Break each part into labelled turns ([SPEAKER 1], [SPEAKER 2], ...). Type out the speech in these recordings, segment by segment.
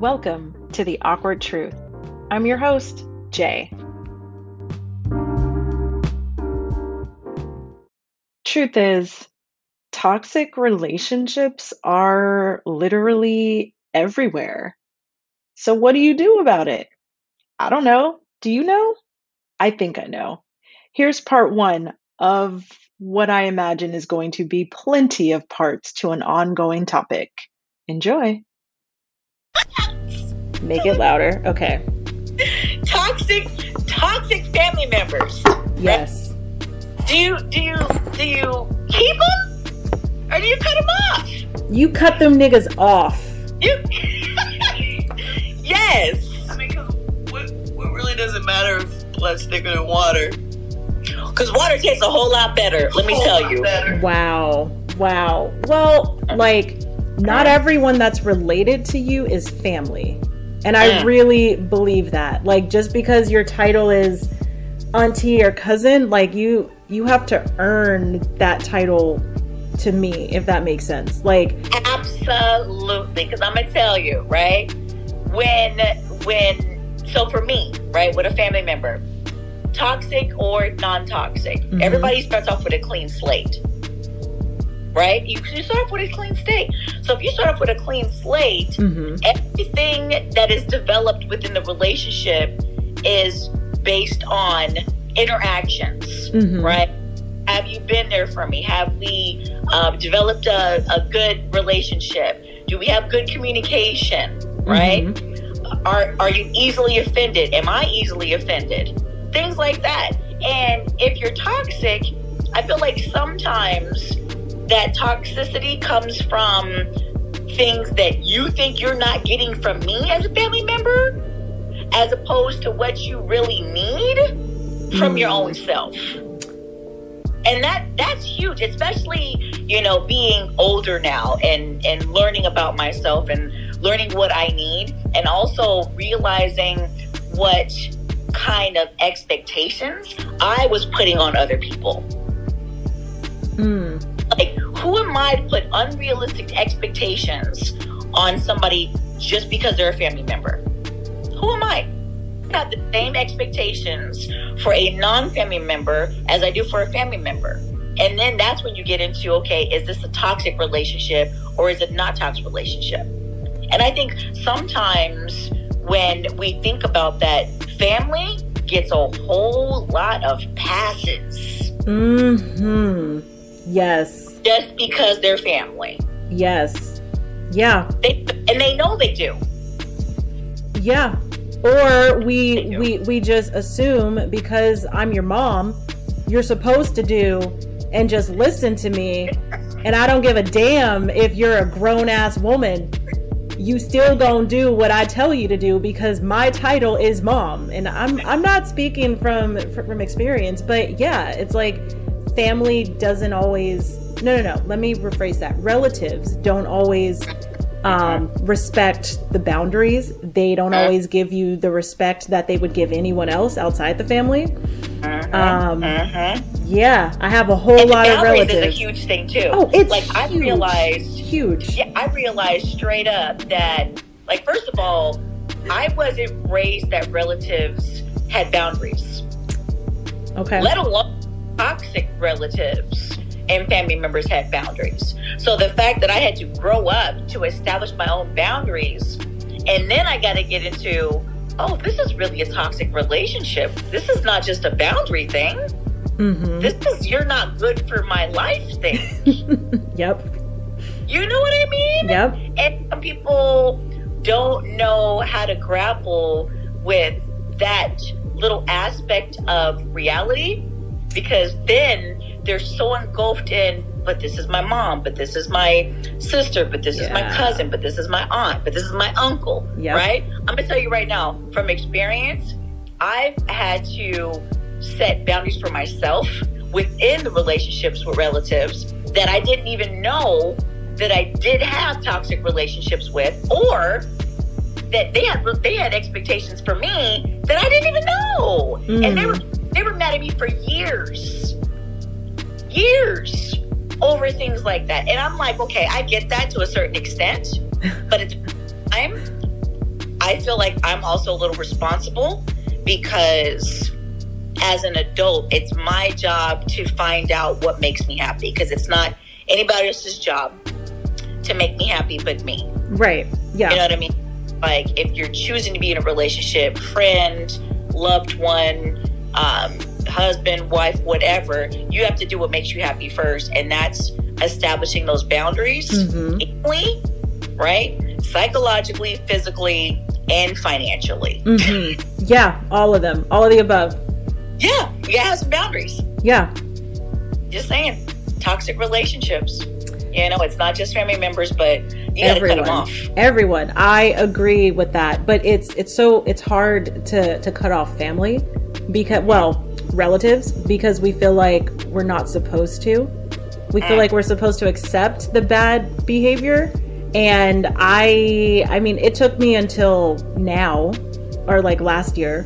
[SPEAKER 1] Welcome to The Awkward Truth. I'm your host, Jay. Truth is, toxic relationships are literally everywhere. So, what do you do about it? I don't know. Do you know? I think I know. Here's part one of what I imagine is going to be plenty of parts to an ongoing topic. Enjoy. Make it louder. Okay.
[SPEAKER 2] Toxic, toxic family members.
[SPEAKER 1] Yes.
[SPEAKER 2] Do you do you do you keep them or do you cut them off?
[SPEAKER 1] You cut them niggas off.
[SPEAKER 2] You. yes. I mean, cause what, what really doesn't matter if blood's thicker than water? Because water tastes a whole lot better. Let me tell you.
[SPEAKER 1] Wow. Wow. Well, like, not everyone that's related to you is family. And I
[SPEAKER 2] Mm.
[SPEAKER 1] really believe that. Like, just because your title is auntie or cousin, like, you you have to earn that title to me, if that makes sense. Like,
[SPEAKER 2] Absolutely, because I'm gonna tell you, right? When when so for me, right, with a family member, toxic or non-toxic,
[SPEAKER 1] Mhm.
[SPEAKER 2] everybody starts off with a clean slate, right? You, you start off with a clean slate. So if you start off with a clean slate,
[SPEAKER 1] mhm.
[SPEAKER 2] everything that is developed within the relationship is based on interactions
[SPEAKER 1] Mhm.
[SPEAKER 2] right? Have you been there for me? Have we uh, developed a, a good relationship? Do we have good communication? Right?
[SPEAKER 1] Mhm.
[SPEAKER 2] Are are you easily offended? Am I easily offended? Things like that. And if you're toxic, I feel like sometimes that toxicity comes from things that you think you're not getting from me as a family member, as opposed to what you really need from your
[SPEAKER 1] Mm.
[SPEAKER 2] own self and that that's huge especially you know being older now and and learning about myself and learning what i need and also realizing what kind of expectations i was putting on other people
[SPEAKER 1] Mm.
[SPEAKER 2] Who am i to put unrealistic expectations on somebody just because they're a family member who am i I have the same expectations for a non-family member as I do for a family member. And then that's when you get into okay, is this a toxic relationship or is it not toxic relationship? And I think sometimes when we think about that, family gets a whole lot of passes Mm
[SPEAKER 1] Mhm. Yes.
[SPEAKER 2] Just because they're family.
[SPEAKER 1] Yes. Yeah.
[SPEAKER 2] They and they know they do.
[SPEAKER 1] Yeah. Or we we we just assume because I'm your mom, you're supposed to do and just listen to me and I don't give a damn if you're a grown ass woman. You still gonna do what I tell you to do because my title is mom. And I'm I'm not speaking from from experience, but yeah, it's like family doesn't always no no no. Let me rephrase that. Relatives don't always um, respect the boundaries. They don't always give you the respect that they would give anyone else outside the family. Um,
[SPEAKER 2] Uh-huh.
[SPEAKER 1] yeah i have a whole lot of
[SPEAKER 2] boundaries is a huge thing too.
[SPEAKER 1] oh it's
[SPEAKER 2] like I realized
[SPEAKER 1] huge.
[SPEAKER 2] Yeah, I realized straight up that, like, first of all, I wasn't raised that relatives had boundaries,
[SPEAKER 1] okay.
[SPEAKER 2] Let alone toxic relatives and family members had boundaries. So the fact that I had to grow up to establish my own boundaries, and then I got to get into, oh, this is really a toxic relationship. This is not just a boundary thing.
[SPEAKER 1] hmm
[SPEAKER 2] This is you're not good for my life thing.
[SPEAKER 1] yep
[SPEAKER 2] You know what I mean?
[SPEAKER 1] yep
[SPEAKER 2] and some people don't know how to grapple with that little aspect of reality because then they're so engulfed in but this is my mom but this is my sister but this is my cousin but this is my aunt but this is my uncle
[SPEAKER 1] Yep.
[SPEAKER 2] right i'm gonna tell you right now from experience i've had to set boundaries for myself within the relationships with relatives that i didn't even know that I did have toxic relationships with, or that they had they had expectations for me that I didn't even know, and they
[SPEAKER 1] Mm.
[SPEAKER 2] were they were mad at me for years, years over things like that. And I'm like, okay, I get that to a certain extent, but at the time, I feel like I'm also a little responsible because as an adult, it's my job to find out what makes me happy because it's not anybody else's job to make me happy but me.
[SPEAKER 1] Right. Yeah.
[SPEAKER 2] You know what I mean? Like if you're choosing to be in a relationship, friend, loved one, um, husband, wife, whatever, you have to do what makes you happy first. And that's establishing those boundaries mm-hmm. right? Psychologically, physically, and financially.
[SPEAKER 1] Mm-hmm. Yeah, all of them, all of the above.
[SPEAKER 2] Yeah, you gotta have some boundaries.
[SPEAKER 1] Yeah.
[SPEAKER 2] Just saying. Toxic relationships. You know, it's not just family members, but you gotta cut them off.
[SPEAKER 1] Everyone. I agree with that. But it's it's so it's hard to to cut off family because well, relatives because we feel like we're not supposed to. We feel mm. like we're supposed to accept the bad behavior. And I I mean, it took me until now or like last year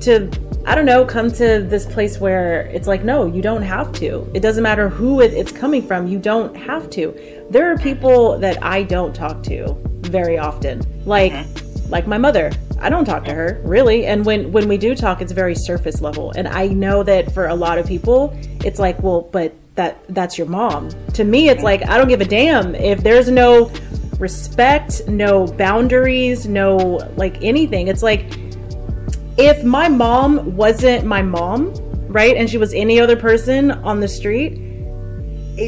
[SPEAKER 1] to I don't know, come to this place where it's like, no, you don't have to. It doesn't matter who it, it's coming from. You don't have to. There are people that I don't talk to very often, like mm-hmm. like my mother. I don't talk to her really, and when when we do talk, it's very surface level. And I know that for a lot of people, it's like, well, but that that's your mom. To me, it's like I don't give a damn if there's no respect, no boundaries, no like anything. It's like if my mom wasn't my mom, right, and she was any other person on the street,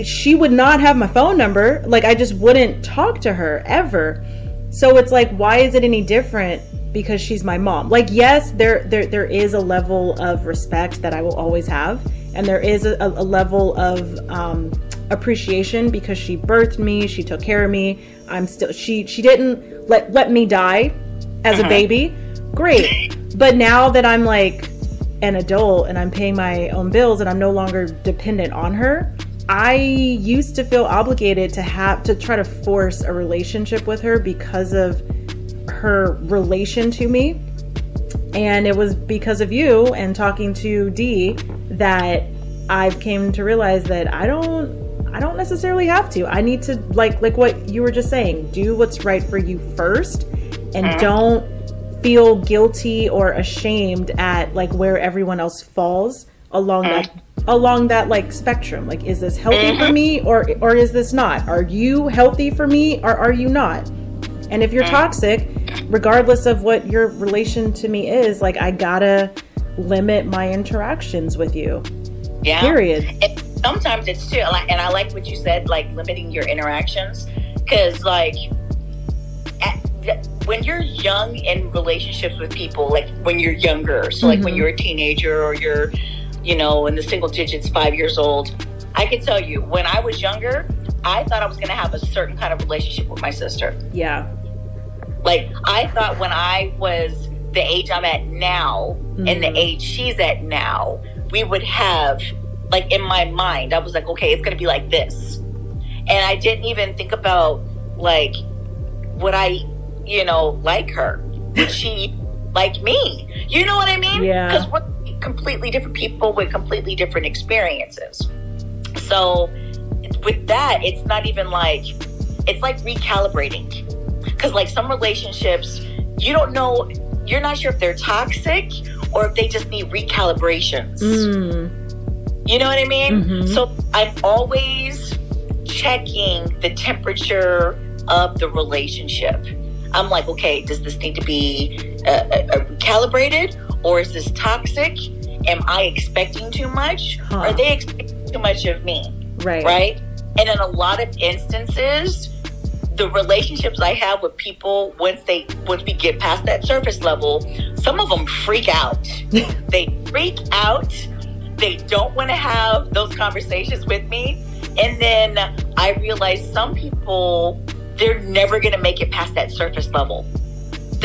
[SPEAKER 1] she would not have my phone number. Like, I just wouldn't talk to her ever. So it's like, why is it any different because she's my mom? Like, yes, there there there is a level of respect that I will always have, and there is a, a level of um, appreciation because she birthed me, she took care of me. I'm still she she didn't let let me die as uh-huh. a baby. Great. But now that I'm like an adult and I'm paying my own bills and I'm no longer dependent on her, I used to feel obligated to have to try to force a relationship with her because of her relation to me. And it was because of you and talking to Dee that I've came to realize that I don't I don't necessarily have to. I need to like like what you were just saying, do what's right for you first and mm-hmm. don't feel guilty or ashamed at like where everyone else falls along mm-hmm. that along that like spectrum like is this healthy mm-hmm. for me or or is this not are you healthy for me or are you not and if you're mm-hmm. toxic regardless of what your relation to me is like i gotta limit my interactions with you
[SPEAKER 2] yeah
[SPEAKER 1] period
[SPEAKER 2] and sometimes it's too and i like what you said like limiting your interactions because like at, when you're young in relationships with people, like when you're younger, so like mm-hmm. when you're a teenager or you're, you know, in the single digits, five years old, I can tell you when I was younger, I thought I was going to have a certain kind of relationship with my sister.
[SPEAKER 1] Yeah.
[SPEAKER 2] Like I thought when I was the age I'm at now mm-hmm. and the mm-hmm. age she's at now, we would have like in my mind, I was like, okay, it's going to be like this. And I didn't even think about like would I you know, like her? Would she like me? You know what I mean?
[SPEAKER 1] Yeah.
[SPEAKER 2] Because we're completely different people with completely different experiences. So with that, it's not even like it's like recalibrating. Because like some relationships, you don't know, you're not sure if they're toxic or if they just need recalibrations.
[SPEAKER 1] Mm.
[SPEAKER 2] You know what I mean? Mm-hmm. So I'm always checking the temperature of the relationship. I'm like, okay, does this need to be uh, uh, calibrated or is this toxic? Am I expecting too much? Huh. Are they expecting too much of me?
[SPEAKER 1] Right.
[SPEAKER 2] Right. And in a lot of instances, the relationships I have with people once they once we get past that surface level, some of them freak out. they freak out. They don't want to have those conversations with me. And then I realize some people they're never going to make it past that surface level.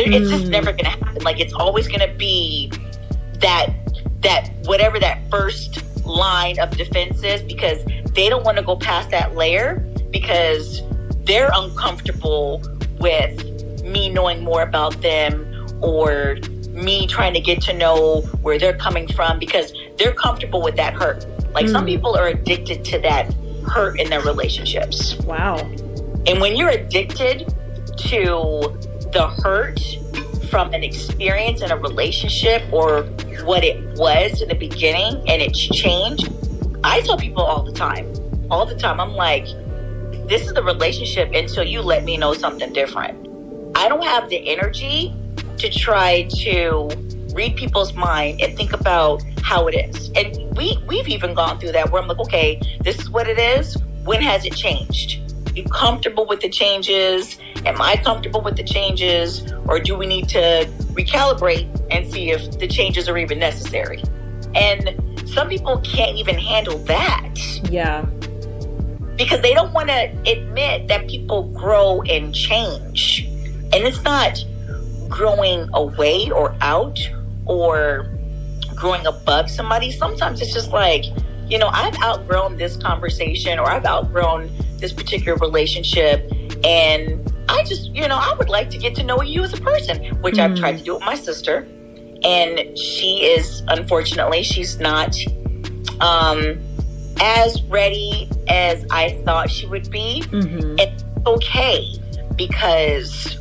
[SPEAKER 2] Mm. It's just mm. never going to happen. Like it's always going to be that that whatever that first line of defense is because they don't want to go past that layer because they're uncomfortable with me knowing more about them or me trying to get to know where they're coming from because they're comfortable with that hurt. Like mm. some people are addicted to that hurt in their relationships.
[SPEAKER 1] Wow.
[SPEAKER 2] And when you're addicted to the hurt from an experience in a relationship or what it was in the beginning and it's changed, I tell people all the time, all the time, I'm like, this is the relationship until you let me know something different. I don't have the energy to try to read people's mind and think about how it is. And we we've even gone through that where I'm like, okay, this is what it is. When has it changed? You comfortable with the changes? Am I comfortable with the changes? Or do we need to recalibrate and see if the changes are even necessary? And some people can't even handle that.
[SPEAKER 1] Yeah.
[SPEAKER 2] Because they don't want to admit that people grow and change. And it's not growing away or out or growing above somebody. Sometimes it's just like, you know, I've outgrown this conversation or I've outgrown this particular relationship. And I just, you know, I would like to get to know you as a person, which mm. I've tried to do with my sister. And she is, unfortunately, she's not um, as ready as I thought she would be. Mm-hmm. It's okay because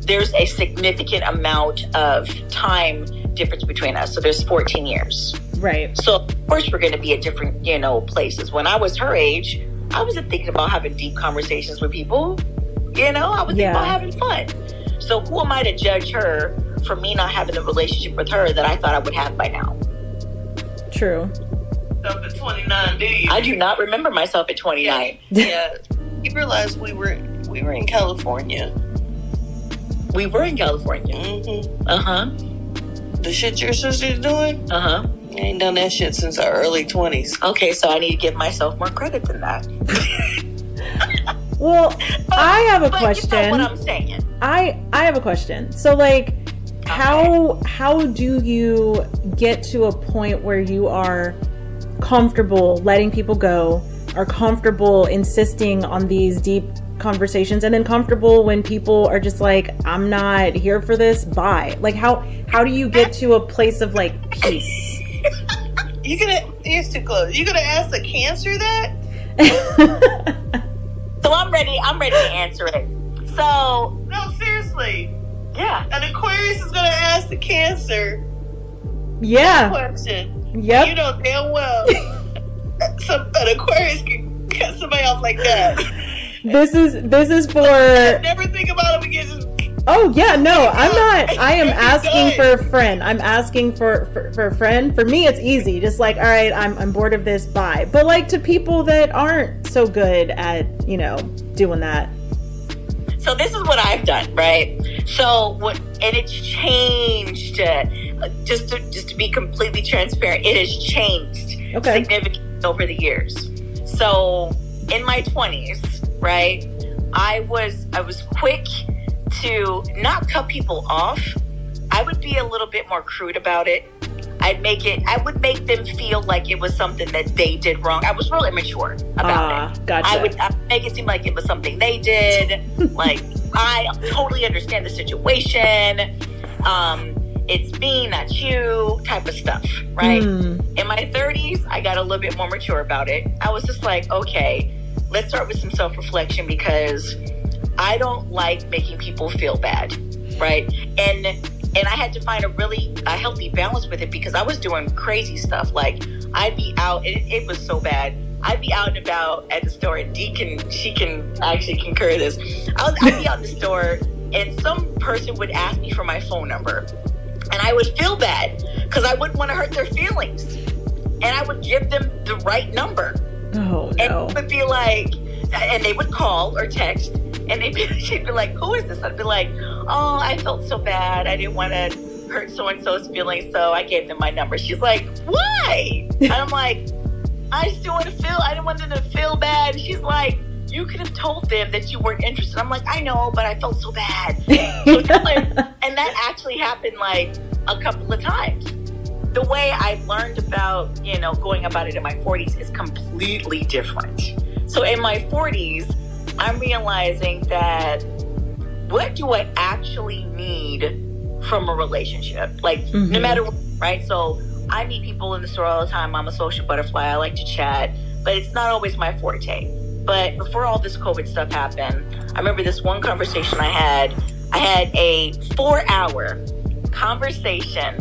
[SPEAKER 2] there's a significant amount of time difference between us. So there's 14 years.
[SPEAKER 1] Right.
[SPEAKER 2] So of course we're going to be at different, you know, places. When I was her age, I wasn't thinking about having deep conversations with people. You know, I was yeah. thinking about having fun. So who am I to judge her for me not having a relationship with her that I thought I would have by now?
[SPEAKER 1] True.
[SPEAKER 3] Up at 29, do you? I
[SPEAKER 2] do not remember myself at 29.
[SPEAKER 3] Yeah. yeah. You realize we were we were in California.
[SPEAKER 2] We were in California.
[SPEAKER 3] Mm-hmm.
[SPEAKER 2] Uh huh.
[SPEAKER 3] The shit your sister's doing?
[SPEAKER 2] Uh huh.
[SPEAKER 3] I ain't done that shit since our early 20s.
[SPEAKER 2] Okay, so I need to give myself more credit than that.
[SPEAKER 1] well, but, I have a question. You
[SPEAKER 2] know what I'm saying?
[SPEAKER 1] I I have a question. So like okay. how how do you get to a point where you are comfortable letting people go, are comfortable insisting on these deep conversations and then comfortable when people are just like i'm not here for this bye. Like how how do you get to a place of like peace?
[SPEAKER 3] You gonna it's too close. You gonna ask the cancer that?
[SPEAKER 2] So i'm ready i'm ready to answer it. So
[SPEAKER 3] no seriously.
[SPEAKER 2] yeah.
[SPEAKER 3] An aquarius is gonna ask the cancer
[SPEAKER 1] yeah.
[SPEAKER 3] question
[SPEAKER 1] yep
[SPEAKER 3] you know damn well some an aquarius can cut somebody off like that
[SPEAKER 1] this is this is for
[SPEAKER 3] never think about it again.
[SPEAKER 1] Oh yeah, no, I'm not. I am asking for a friend. I'm asking for, for, for a friend. For me, it's easy. Just like, all right, I'm I'm bored of this. Bye. But like to people that aren't so good at you know doing that.
[SPEAKER 2] So this is what I've done, right? So what, and it's changed. Just to just to be completely transparent, it has changed
[SPEAKER 1] okay.
[SPEAKER 2] significantly over the years. So in my twenties, right? I was I was quick to not cut people off. I would be a little bit more crude about it. I'd make it I would make them feel like it was something that they did wrong. I was real immature about uh,
[SPEAKER 1] it. Gotcha.
[SPEAKER 2] I would make it seem like it was something they did. like I totally understand the situation. Um, it's me, not you, type of stuff, right? Mm. In my 30s, I got a little bit more mature about it. I was just like, okay, let's start with some self reflection because I don't like making people feel bad, right? And and I had to find a really a healthy balance with it because I was doing crazy stuff. Like I'd be out, it, it was so bad. I'd be out and about at the store, and Dee can she can actually concur this. I was, I'd be out in the store, and some person would ask me for my phone number, and I would feel bad because I wouldn't want to hurt their feelings, and I would give them the right number
[SPEAKER 1] Oh no!
[SPEAKER 2] And it would be like, and they would call or text, and they'd be, she'd be like, "Who is this?" I'd be like, "Oh, I felt so bad. I didn't want to hurt so and so's feelings, so I gave them my number." She's like, "Why?" and I'm like, "I just didn't want to feel. I didn't want them to feel bad." She's like. You could have told them that you weren't interested. I'm like, I know, but I felt so bad. so, and that actually happened like a couple of times the way I learned about, you know, going about it in my 40s is completely different. So in my 40s, I'm realizing that what do I actually need from a relationship? Like, mm-hmm. no matter what, right? So I meet people in the store all the time. I'm a social butterfly. I like to chat, but it's not always my forte. But before all this COVID stuff happened, I remember this one conversation I had I had a four hour conversation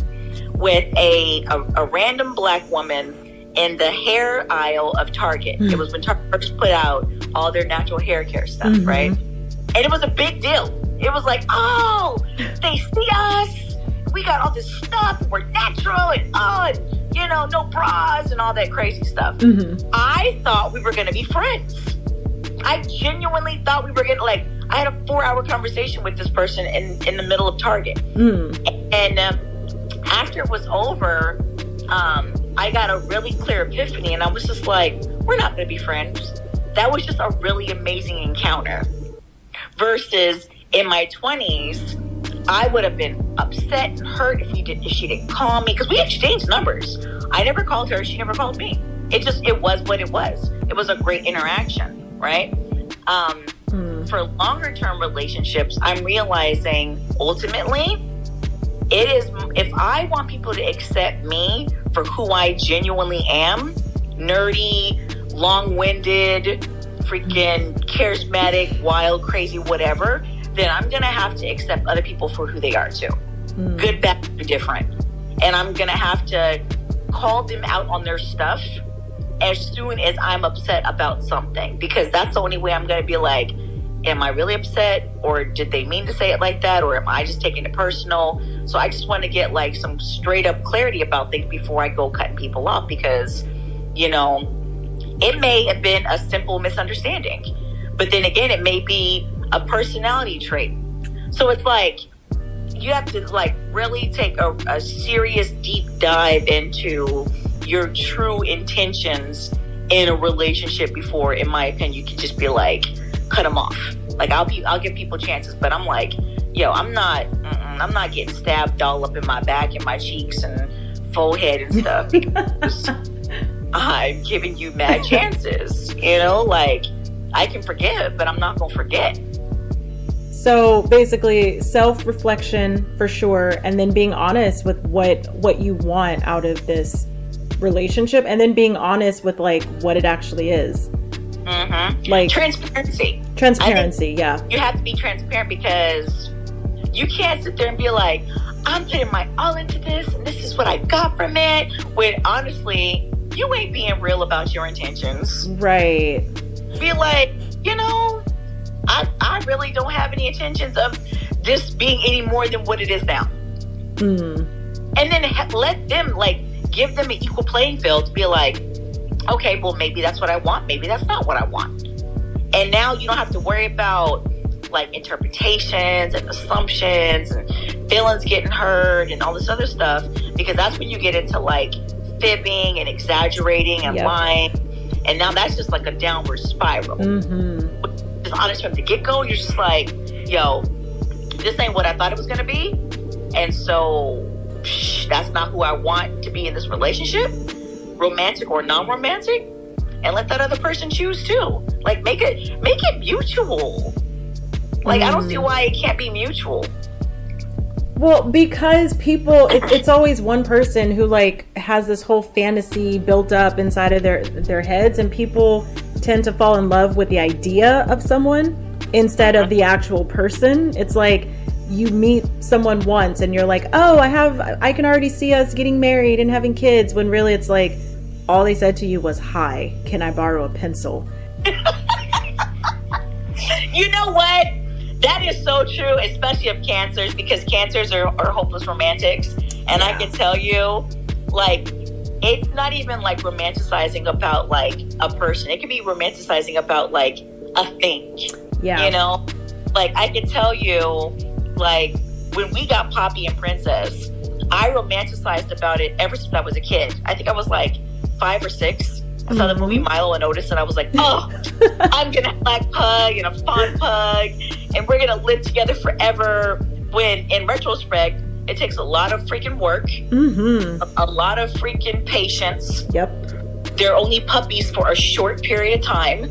[SPEAKER 2] with a, a, a random black woman in the hair aisle of Target.
[SPEAKER 1] Mm.
[SPEAKER 2] It was when Target first put out all their natural hair care stuff,
[SPEAKER 1] Mhm.
[SPEAKER 2] right? And it was a big deal. It was like, oh, they see us. We got all this stuff. We're natural and oh, and, you know, no bras and all that crazy stuff.
[SPEAKER 1] Mm-hmm.
[SPEAKER 2] I thought we were going to be friends. I genuinely thought we were to, like, I had a four hour conversation with this person in, in the middle of Target.
[SPEAKER 1] Mm.
[SPEAKER 2] And um, after it was over, um, I got a really clear epiphany, and I was just like, we're not going to be friends. That was just a really amazing encounter. Versus in my 20s, I would have been upset and hurt if, we didn't if she didn't call me because we exchanged numbers. I never called her, she never called me. It just, it was what it was. It was a great interaction, right? Um,
[SPEAKER 1] Mm.
[SPEAKER 2] for longer term relationships, I'm realizing ultimately it is if I want people to accept me for who I genuinely am nerdy, long winded, freaking charismatic, wild, crazy, whatever then I'm gonna have to accept other people for who they are too
[SPEAKER 1] Mm.
[SPEAKER 2] good, bad, different. And I'm gonna have to call them out on their stuff as soon as I'm upset about something because that's the only way I'm gonna be like, am I really upset or did they mean to say it like that or am I just taking it personal? So I just want to get like some straight up clarity about things before I go cutting people off because, you know, it may have been a simple misunderstanding, but then again, it may be a personality trait. So it's like, you have to like really take a, a serious deep dive into your true intentions in a relationship before in my opinion you can just be like cut them off. Like i'll be i'll give people chances but i'm like yo i'm not i'm not getting stabbed all up in my back and my cheeks and forehead and stuff i'm giving you mad chances you know? Like i can forgive but i'm not gonna forget.
[SPEAKER 1] So basically, self-reflection for sure, and then being honest with what what you want out of this relationship, and then being honest with like what it actually is,
[SPEAKER 2] hmm
[SPEAKER 1] like
[SPEAKER 2] transparency
[SPEAKER 1] transparency. Yeah.
[SPEAKER 2] you have to be transparent because you can't sit there and be like, I'm putting my all into this and this is what I got from it. When honestly, you ain't being real about your intentions.
[SPEAKER 1] Right.
[SPEAKER 2] Be like, you know, I, I really don't have any intentions of this being any more than what it is now.
[SPEAKER 1] Mm.
[SPEAKER 2] And then ha- let them, like, give them an equal playing field to be like, okay, well, maybe that's what I want. Maybe that's not what I want. And now you don't have to worry about like interpretations and assumptions and feelings getting hurt and all this other stuff because that's when you get into like fibbing and exaggerating and
[SPEAKER 1] Yep.
[SPEAKER 2] lying. And now that's just like a downward spiral.
[SPEAKER 1] Mm-hmm.
[SPEAKER 2] Just honest from the get go, you're just like, yo, this ain't what I thought it was gonna be. And so that's not who I want to be in this relationship, romantic or non romantic. And let that other person choose too. Like make it make it mutual. Like I don't see
[SPEAKER 1] Mm.
[SPEAKER 2] why it can't be mutual.
[SPEAKER 1] Well, because people, it, it's always one person who like has this whole fantasy built up inside of their their heads, and people tend to fall in love with the idea of someone instead of the actual person. It's like you meet someone once, and you're like, "Oh, I have, I can already see us getting married and having kids." When really, it's like all they said to you was, "Hi, can I borrow a pencil?"
[SPEAKER 2] You know what? That is so true, especially of cancers, because cancers are, are hopeless romantics. And I can tell you, like, it's not even like romanticizing about like a person. It could be romanticizing about like a thing.
[SPEAKER 1] Yeah,
[SPEAKER 2] You know? Like I can tell you, like, when we got Poppy and Princess, I romanticized about it ever since I was a kid. I think I was like five or six. I saw the
[SPEAKER 1] Mhm.
[SPEAKER 2] movie Milo and Otis, and I was like, "Oh, I'm gonna have a black pug and a fawn pug, and we're gonna live together forever." When in retrospect, it takes a lot of freaking work,
[SPEAKER 1] Mm-hmm.
[SPEAKER 2] a lot of freaking patience.
[SPEAKER 1] Yep.
[SPEAKER 2] They're only puppies for a short period of time.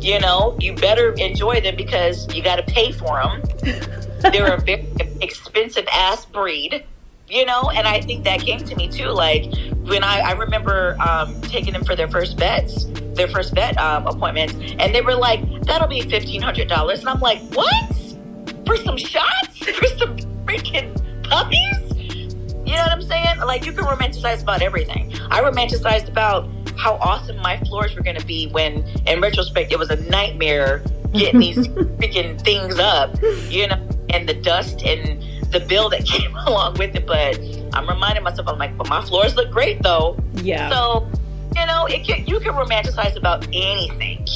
[SPEAKER 2] You know, you better enjoy them because you got to pay for them. They're a very expensive ass breed, you know, and I think that came to me too. Like when I, I remember um, taking them for their first vets, their first vet um, appointments, and they were like, "That'll be fifteen hundred dollars," and I'm like, "What? for some shots? For some freaking puppies? You know what I'm saying? Like you can romanticize about everything. I romanticized about how awesome my floors were going to be when, in retrospect, it was a nightmare getting these freaking things up. You know, and the dust and the bill that came along with it. But I'm reminding myself, I'm like, but my floors look great though.
[SPEAKER 1] Yeah.
[SPEAKER 2] So, you know, it can, you can romanticize about anything,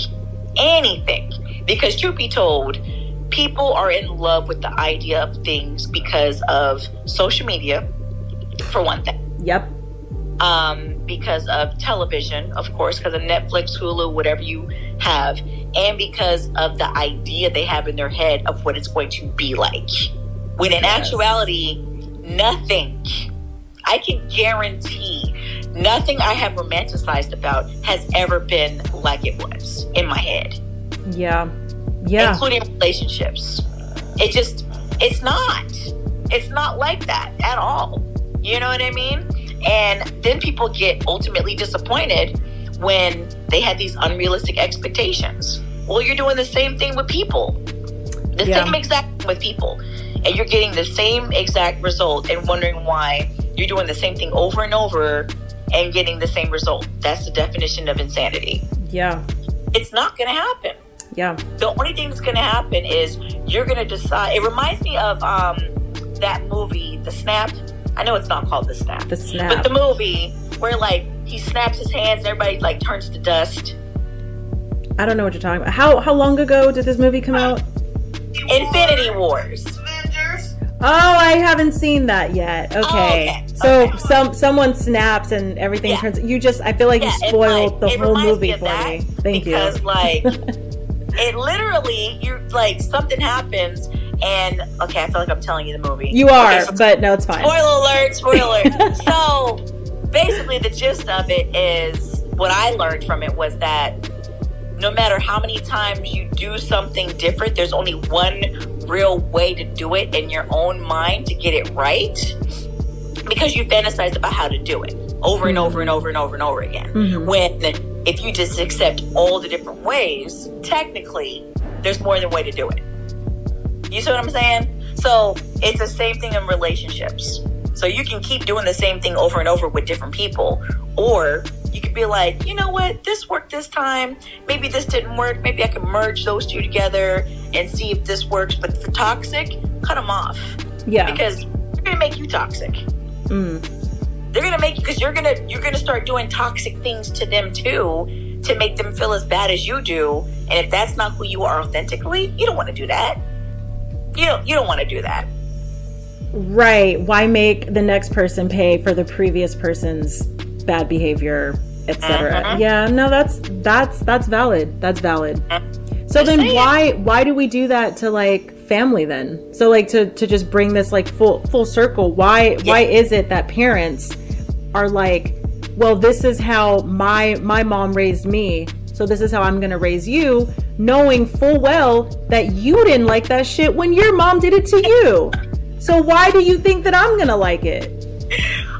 [SPEAKER 2] anything. Because truth be told, people are in love with the idea of things because of social media, for one thing.
[SPEAKER 1] Yep.
[SPEAKER 2] Um, because of television, of course, because of Netflix, Hulu, whatever you have, and because of the idea they have in their head of what it's going to be like. When in
[SPEAKER 1] Yes.
[SPEAKER 2] actuality, nothing, I can guarantee, nothing I have romanticized about has ever been like it was in my head,
[SPEAKER 1] Yeah. Yeah.
[SPEAKER 2] including relationships. It just, it's not. It's not like that at all. You know what I mean? And then people get ultimately disappointed when they had these unrealistic expectations. Well, you're doing the same thing with people. The
[SPEAKER 1] Yeah.
[SPEAKER 2] same exact with people. And you're getting the same exact result and wondering why you're doing the same thing over and over and getting the same result. That's the definition of insanity.
[SPEAKER 1] Yeah.
[SPEAKER 2] It's not going to happen
[SPEAKER 1] Yeah.
[SPEAKER 2] the only thing that's going to happen is you're going to decide. It reminds me of um, that movie, The Snap. I know it's not called The Snap,
[SPEAKER 1] The Snap.
[SPEAKER 2] but the movie where like he snaps his hands, and everybody like turns to dust.
[SPEAKER 1] I don't know what you're talking about. How how long ago did this movie come out?
[SPEAKER 2] Infinity Wars.
[SPEAKER 1] Oh, I haven't seen that yet. Oh, okay.
[SPEAKER 2] Oh, okay.
[SPEAKER 1] So
[SPEAKER 2] Okay.
[SPEAKER 1] some someone snaps and everything
[SPEAKER 2] Yeah.
[SPEAKER 1] turns you just I feel like
[SPEAKER 2] Yeah,
[SPEAKER 1] you spoiled
[SPEAKER 2] like,
[SPEAKER 1] the whole movie
[SPEAKER 2] me
[SPEAKER 1] for me. Thank
[SPEAKER 2] because
[SPEAKER 1] you.
[SPEAKER 2] like it literally, you're like something happens, and okay, I feel like I'm telling you the movie.
[SPEAKER 1] You are,
[SPEAKER 2] Okay, so
[SPEAKER 1] but no, it's fine.
[SPEAKER 2] Spoiler alert, spoiler alert. so basically the gist of it is what I learned from it was that no matter how many times you do something different, there's only one real way to do it in your own mind to get it right. Because you fantasized about how to do it over and over and over and over and over again.
[SPEAKER 1] Mhm.
[SPEAKER 2] When if you just accept all the different ways, technically there's more than one way to do it. You see what I'm saying? So it's the same thing in relationships. So you can keep doing the same thing over and over with different people, or you could be like, you know what, this worked this time. Maybe this didn't work. Maybe I can merge those two together and see if this works. But for toxic, cut them off
[SPEAKER 1] Yeah.
[SPEAKER 2] because they're gonna make you toxic.
[SPEAKER 1] Mm.
[SPEAKER 2] They're gonna make you because you're gonna you're gonna start doing toxic things to them too to make them feel as bad as you do. And if that's not who you are authentically, you don't want to do that. You don't you don't want to do that.
[SPEAKER 1] Right. Why make the next person pay for the previous person's bad behavior, etc.
[SPEAKER 2] Mhm.
[SPEAKER 1] Yeah, no, that's that's that's valid. That's valid. So
[SPEAKER 2] Just
[SPEAKER 1] then
[SPEAKER 2] saying.
[SPEAKER 1] why why do we do that to like family then? So like to to just bring this like full full circle, why why is it that parents are like, well, this is how my my mom raised me. So this is how I'm going to raise you, knowing full well that you didn't like that shit when your mom did it to you. So why do you think that I'm going to like it?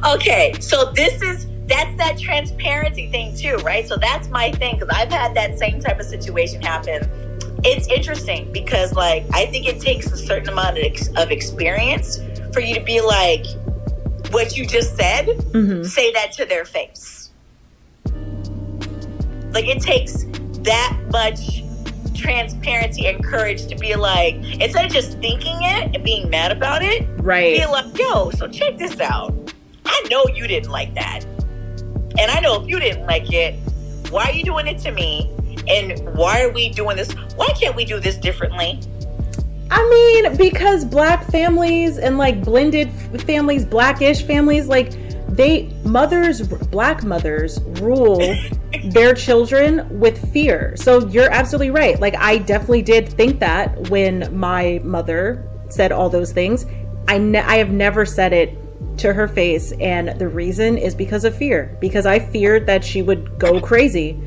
[SPEAKER 2] Okay, so this is that's that transparency thing too, right? So that's my thing because I've had that same type of situation happen. It's interesting because like I think it takes a certain amount of, ex- of experience for you to be like what you just said,
[SPEAKER 1] Mhm.
[SPEAKER 2] say that to their face. Like it takes that much transparency and courage to be like instead of just thinking it and being mad about it,
[SPEAKER 1] Right.
[SPEAKER 2] be like, yo, so check this out. I know you didn't like that. And I know if you didn't like it, why are you doing it to me? And why are we doing this? Why can't we do this differently?
[SPEAKER 1] I mean, because black families and like blended families, blackish families, like they mothers, black mothers rule their children with fear. So you're absolutely right. Like I definitely did think that when my mother said all those things. I ne- I have never said it to her face and the reason is because of fear because I feared that she would go crazy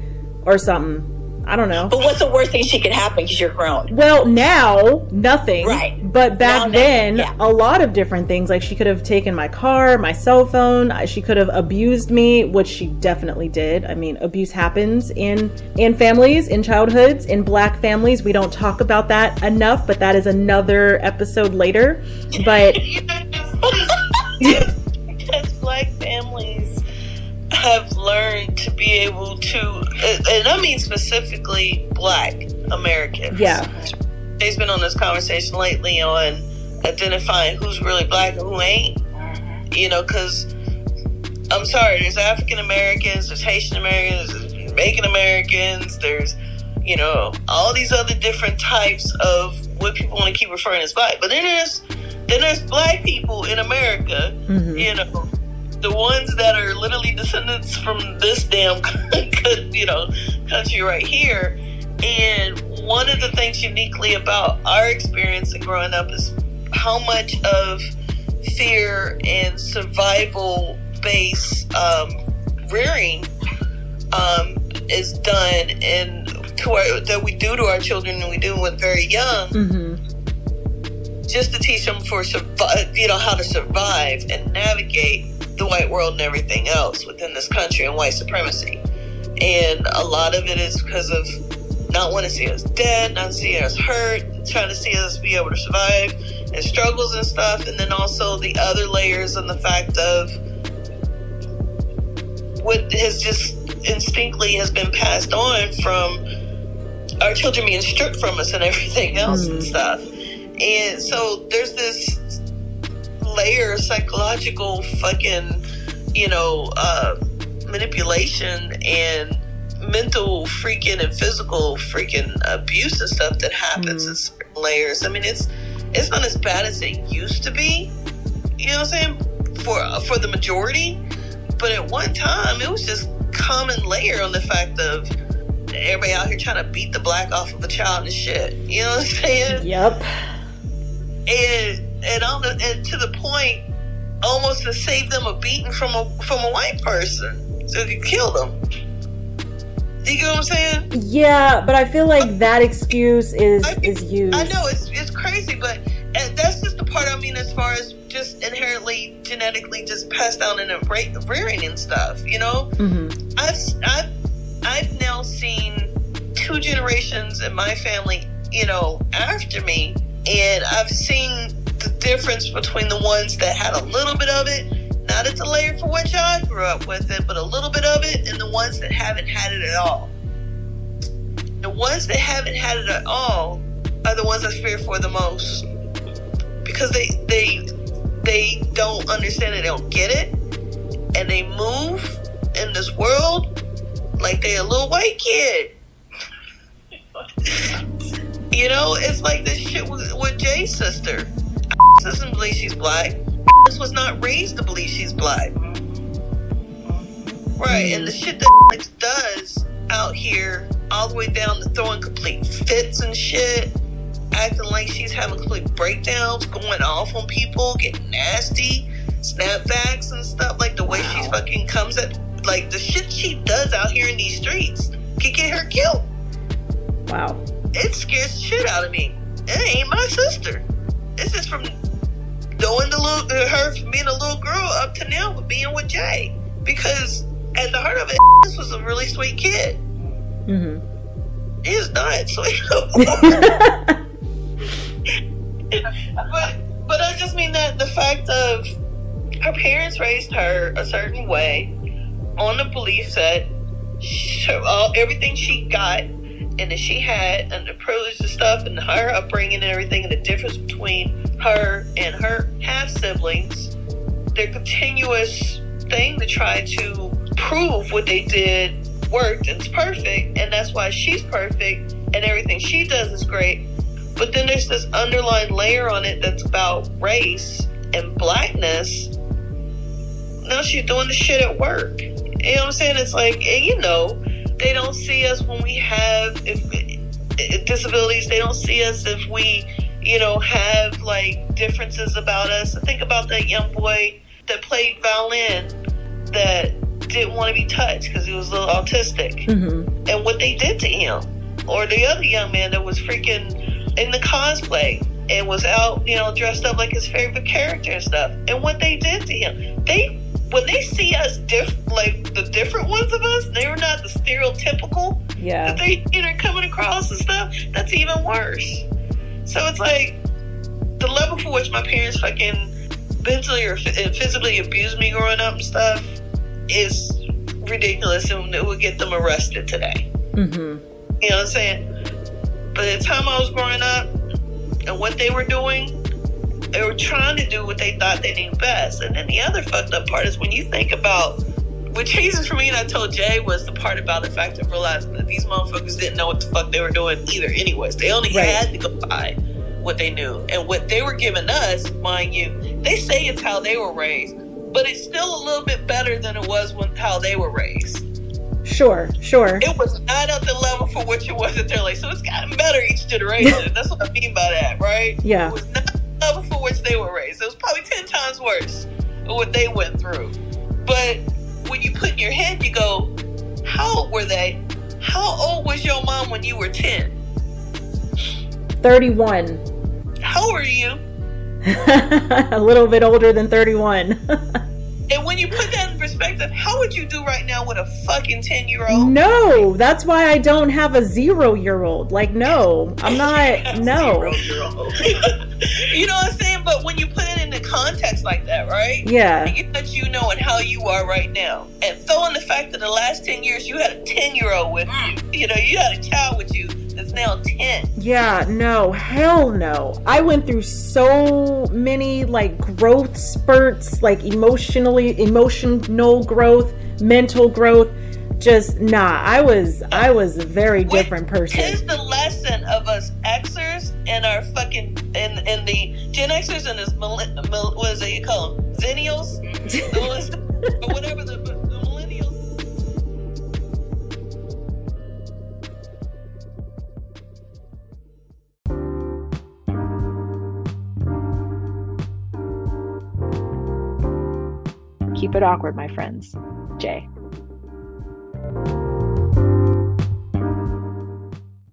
[SPEAKER 1] or something. I don't know.
[SPEAKER 2] But what's the worst thing she could happen because you're grown?
[SPEAKER 1] Well, now nothing.
[SPEAKER 2] Right.
[SPEAKER 1] But back
[SPEAKER 2] Now,
[SPEAKER 1] then,
[SPEAKER 2] yeah.
[SPEAKER 1] a lot of different things. Like she could have taken my car, my cell phone. She could have abused me, which she definitely did. I mean, abuse happens in in families, in childhoods, in black families. We don't talk about that enough, but that is another episode later. But
[SPEAKER 3] because black families have learned to be able to, and I mean specifically black Americans.
[SPEAKER 1] yeah,
[SPEAKER 3] They've been on this conversation lately on identifying who's really black and who ain't. You know, because I'm sorry, there's African Americans, there's Haitian Americans, there's Jamaican Americans, there's, you know, all these other different types of what people want to keep referring as black. But then there's then there's black people in America,
[SPEAKER 1] Mhm.
[SPEAKER 3] you know, the ones that are literally descendants from this damn, you know, country right here. And one of the things uniquely about our experience in growing up is how much of fear and survival based um, rearing um, is done and to our, that we do to our children and we do when very young.
[SPEAKER 1] Hmm
[SPEAKER 3] just to teach them for you know, how to survive and navigate the white world and everything else within this country and white supremacy. And a lot of it is because of not wanting to see us dead, not seeing us hurt, trying to see us be able to survive and struggles and stuff. And then also the other layers and the fact of what has just instinctively has been passed on from our children being stripped from us and everything else and
[SPEAKER 1] Mhm.
[SPEAKER 3] stuff. And so there's this layer of psychological fucking, you know, uh, manipulation and mental freaking and physical freaking abuse and stuff that happens
[SPEAKER 1] Mhm.
[SPEAKER 3] in certain layers. I mean, it's it's not as bad as it used to be. You know what I'm saying? For for the majority, but at one time it was just common layer on the fact of everybody out here trying to beat the black off of a child and shit. You know what I'm saying?
[SPEAKER 1] Yep.
[SPEAKER 3] and and on the, and to the point almost to save them a beating from a from a white person so it could kill them. Do you get what I'm saying?
[SPEAKER 1] Yeah, but I feel like that excuse is
[SPEAKER 3] I-
[SPEAKER 1] is used.
[SPEAKER 3] I know it's it's crazy, but and that's just the part I mean as far as just inherently genetically just passed down in a rearing and stuff. You know,
[SPEAKER 1] hmm
[SPEAKER 3] I've I've I've now seen two generations in my family, you know, after me, and I've seen difference between the ones that had a little bit of it, not at the layer for which I grew up with it, but a little bit of it, and the ones that haven't had it at all. The ones that haven't had it at all are the ones I fear for the most because they they they don't understand it, they don't get it, and they move in this world like they a little white kid. you know, it's like this shit with, with Jay's sister. Doesn't believe she's black. This was not raised to believe she's black. Right, and the shit that does out here, all the way down to throwing complete fits and shit, acting like she's having complete breakdowns, going off on people, getting nasty, snapbacks and stuff. Like the way she fucking comes at, like the shit she does out here in these streets could get her killed.
[SPEAKER 1] Wow.
[SPEAKER 3] It scares the shit out of me. It ain't my sister. This is from knowing the little, her from being a little girl up to now with being with Jay. Because at the heart of it, this was a really sweet kid.
[SPEAKER 1] hmm
[SPEAKER 3] He is not sweet. but but I just mean that the fact of her parents raised her a certain way on the belief that she, all, everything she got and that she had and the privilege and stuff and her upbringing and everything and the difference between her and her half siblings, their continuous thing to try to prove what they did worked and it's perfect and that's why she's perfect and everything she does is great but then there's this underlying layer on it that's about race and blackness. Now she's doing the shit at work. You know what I'm saying? It's like, and you know, they don't see us when we have if, if disabilities. They don't see us if we, you know, have like differences about us. Think about that young boy that played violin that didn't want to be touched because he was a little autistic
[SPEAKER 1] hmm
[SPEAKER 3] and what what they did to him, or the other young man that was freaking in the cosplay and was out, you know, dressed up like his favorite character and stuff, and what they did to him. They when they see us diff like the different ones of us, they're not the stereotypical
[SPEAKER 1] Yeah.
[SPEAKER 3] that they you know coming across and stuff. That's even worse. So it's like the level for which my parents fucking mentally or phy- physically abused me growing up and stuff is ridiculous, and it would get them arrested today.
[SPEAKER 1] Mm-hmm.
[SPEAKER 3] You know what I'm saying? By the time I was growing up and what they were doing, they were trying to do what they thought they knew best. And then the other fucked up part is when you think about what changes for me, and I told Jay, was the part about the fact of realizing that these motherfuckers didn't know what the fuck they were doing either, anyways. They only
[SPEAKER 1] Right.
[SPEAKER 3] had to go by what they knew. And what they were giving us, mind you, they say it's how they were raised, but it's still a little bit better than it was when how they were raised
[SPEAKER 1] Sure, sure.
[SPEAKER 3] it was not at the level for which it was at their like. So it's gotten better each generation. That's what I mean by that, right?
[SPEAKER 1] Yeah.
[SPEAKER 3] It was not level for which they were raised. It was probably ten times worse than what they went through. But when you put in your head, you go, "How old were they? How old was your mom when you were ten?
[SPEAKER 1] 31.
[SPEAKER 3] How are you?"
[SPEAKER 1] a little bit older than 31.
[SPEAKER 3] And when you put that perspective, how would you do right now with a fucking ten year old?
[SPEAKER 1] no, that's why I don't have a zero year old. Like, no, I'm not. No.
[SPEAKER 3] you know what I'm saying? But when you put it into context like that, right?
[SPEAKER 1] Yeah.
[SPEAKER 3] And you let you know and how you are right now. And throw in the fact that the last 10 years you had a 10 year old with mm. you. You know, you had a child with you now 10.
[SPEAKER 1] Yeah, no, hell no. I went through so many like growth spurts, like emotionally emotional growth, mental growth. Just nah, I was I was a very different person.
[SPEAKER 3] the lesson of us Xers and our fucking, and, and the Gen Xers and this, what is it you call them? Xennials? whatever the,
[SPEAKER 1] Keep it awkward, my friends. Jay.